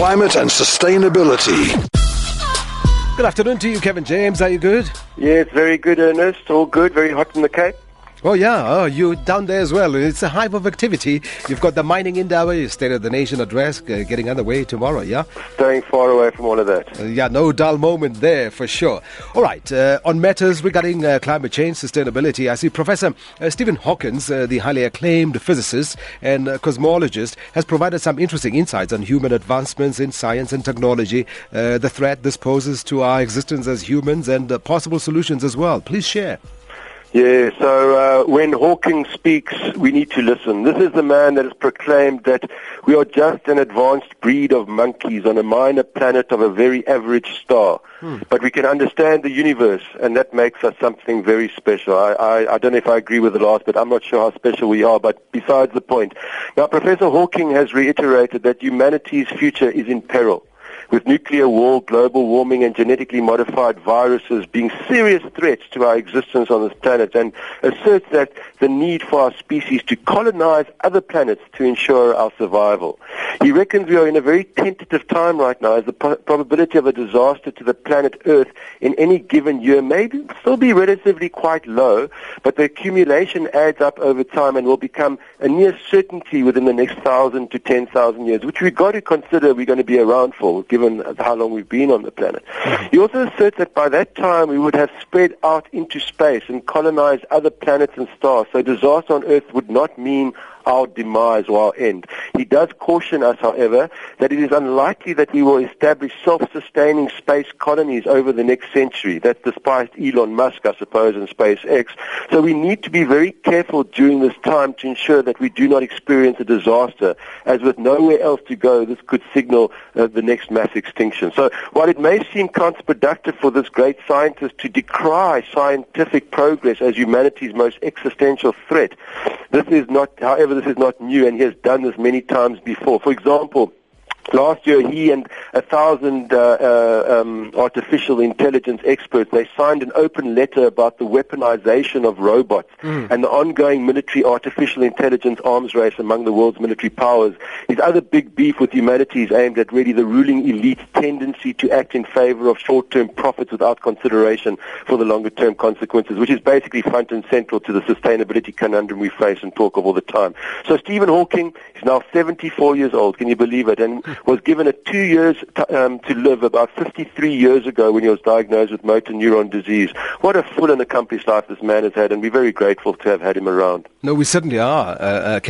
climate and sustainability. Good afternoon to you, Kevin James. Are you good? Yes, very good, Ernest. All good. Very hot in the Cape. Oh, yeah. Oh, you down there as well. It's a hive of activity. You've got the Mining Indaba, State of the Nation address uh, getting underway tomorrow, yeah? Staying far away from all of that. Uh, yeah, no dull moment there for sure. All right, uh, on matters regarding uh, climate change, sustainability, I see Professor uh, Stephen Hawkins, uh, the highly acclaimed physicist and cosmologist, has provided some interesting insights on human advancements in science and technology, the threat this poses to our existence as humans, and possible solutions as well. Please share. Yeah, so uh, when Hawking speaks, we need to listen. This is the man that has proclaimed that we are just an advanced breed of monkeys on a minor planet of a very average star. Hmm. But we can understand the universe, and that makes us something very special. I, I, I don't know if I agree with the last, but I'm not sure how special we are, but besides the point. Now, Professor Hawking has reiterated that humanity's future is in peril with nuclear war, global warming, and genetically modified viruses being serious threats to our existence on this planet, and asserts that the need for our species to colonize other planets to ensure our survival. He reckons we are in a very tentative time right now as the probability of a disaster to the planet Earth in any given year may still be relatively quite low, but the accumulation adds up over time and will become a near certainty within the next thousand to ten thousand years, which we've got to consider we're going to be around for, given given how long we've been on the planet. He also asserts that by that time we would have spread out into space and colonized other planets and stars. So disaster on Earth would not mean our demise or our end. He does caution us, however, that it is unlikely that we will establish self-sustaining space colonies over the next century. That's despite Elon Musk, I suppose, and SpaceX. So we need to be very careful during this time to ensure that we do not experience a disaster. As with nowhere else to go, this could signal uh, the next mass extinction. So while it may seem counterproductive for this great scientist to decry scientific progress as humanity's most existential threat, this is not, however, this is not new, and he has done this many times before. For example, Last year, he and a thousand uh, uh, um, artificial intelligence experts they signed an open letter about the weaponization of robots mm. and the ongoing military artificial intelligence arms race among the world's military powers. His other big beef with humanity is aimed at really the ruling elite's tendency to act in favor of short-term profits without consideration for the longer-term consequences, which is basically front and central to the sustainability conundrum we face and talk of all the time. So Stephen Hawking is now 74 years old. Can you believe it? And was given a two years t- um, to live about 53 years ago when he was diagnosed with motor neuron disease. What a full and accomplished life this man has had, and we're very grateful to have had him around. No, we certainly are. Uh, uh,